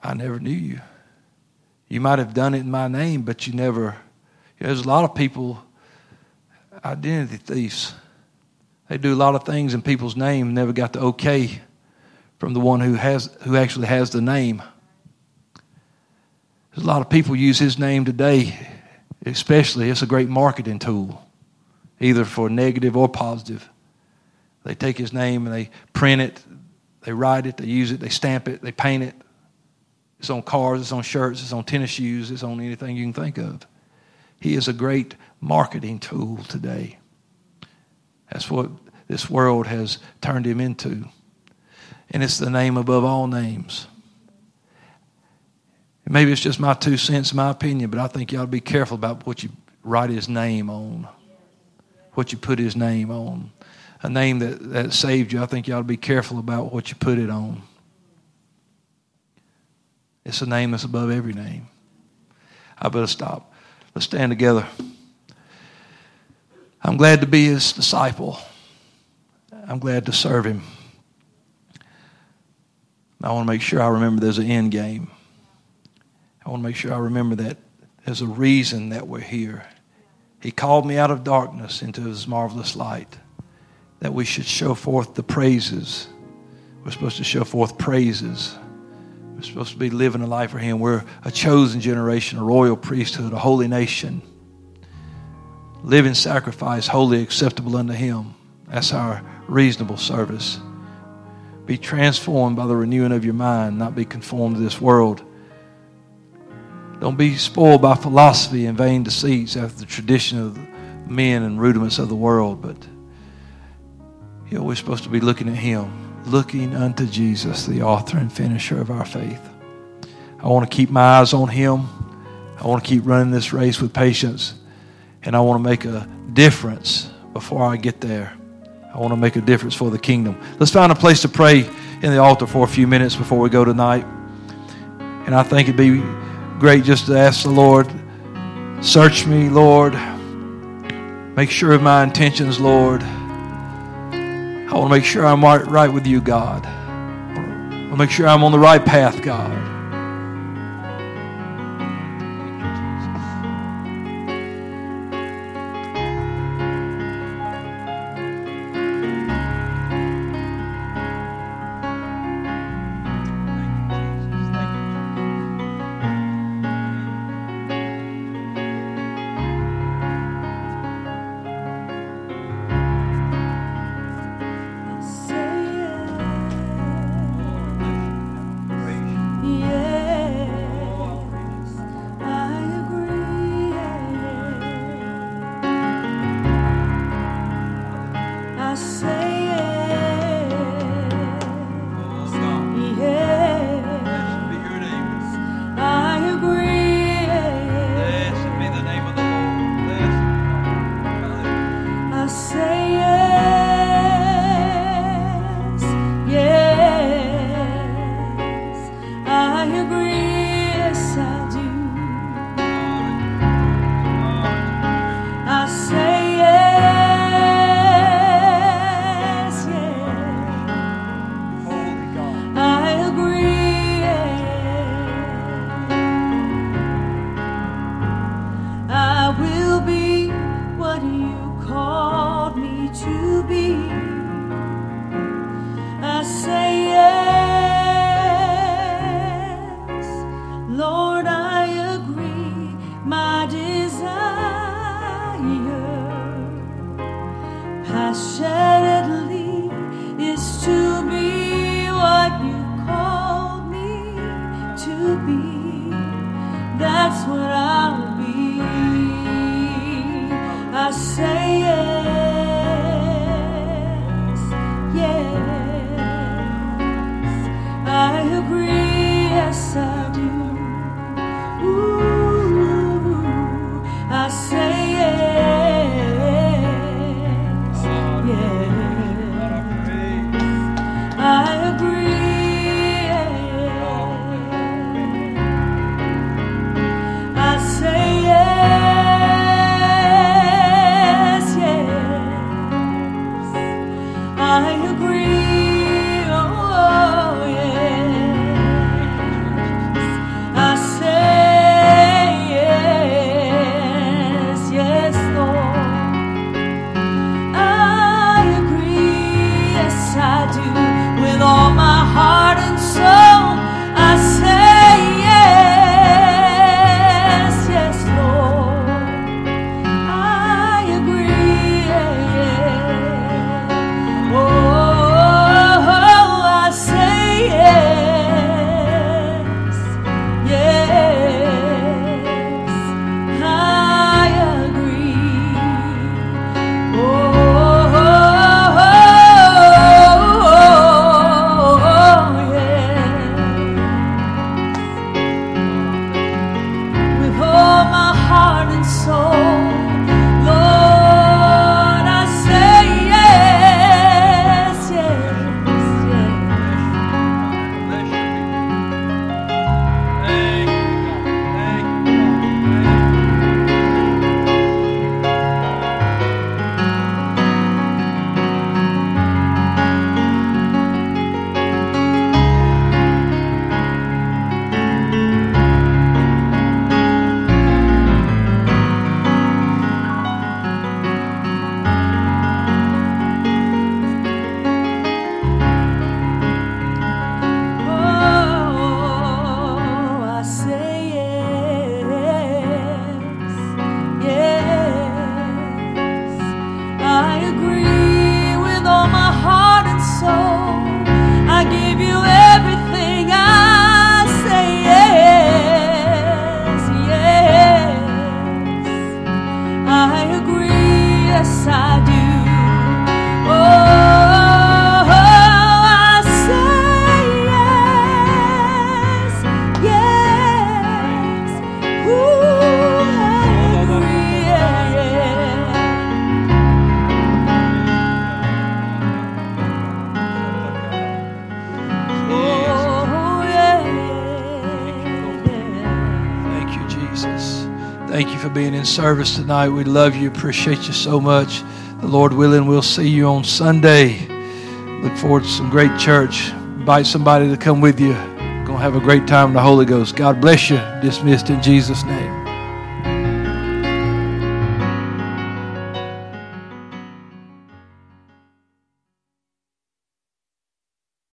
I never knew you. You might have done it in my name, but you never. There's a lot of people, identity thieves. They do a lot of things in people's name, never got the okay from the one who has who actually has the name. There's a lot of people use his name today, especially. It's a great marketing tool, either for negative or positive. They take his name and they print it, they write it, they use it, they stamp it, they paint it. It's on cars, it's on shirts, it's on tennis shoes, it's on anything you can think of. He is a great marketing tool today. That's what this world has turned him into. And it's the name above all names. Maybe it's just my two cents, my opinion, but I think to be careful about what you write his name on, what you put his name on. A name that, that saved you, I think to be careful about what you put it on. It's a name that's above every name. I better stop. Let's stand together. I'm glad to be his disciple. I'm glad to serve him. I want to make sure I remember there's an end game. I want to make sure I remember that there's a reason that we're here. He called me out of darkness into his marvelous light, that we should show forth the praises. We're supposed to show forth praises. We're supposed to be living a life for him. We're a chosen generation, a royal priesthood, a holy nation. Living sacrifice, wholly acceptable unto him. That's our reasonable service. Be transformed by the renewing of your mind, not be conformed to this world don't be spoiled by philosophy and vain deceits after the tradition of men and rudiments of the world, but you know, we're supposed to be looking at Him, looking unto Jesus, the author and finisher of our faith. I want to keep my eyes on Him. I want to keep running this race with patience, and I want to make a difference before I get there. I want to make a difference for the kingdom. Let's find a place to pray in the altar for a few minutes before we go tonight. And I think it'd be great just to ask the Lord, search me, Lord. Make sure of my intentions, Lord. I want to make sure I'm right with you, God. I want to make sure I'm on the right path, God. Service tonight. We love you, appreciate you so much. The Lord willing, we'll see you on Sunday. Look forward to some great church. Invite somebody to come with you. Gonna have a great time in the Holy Ghost. God bless you. Dismissed in Jesus' name.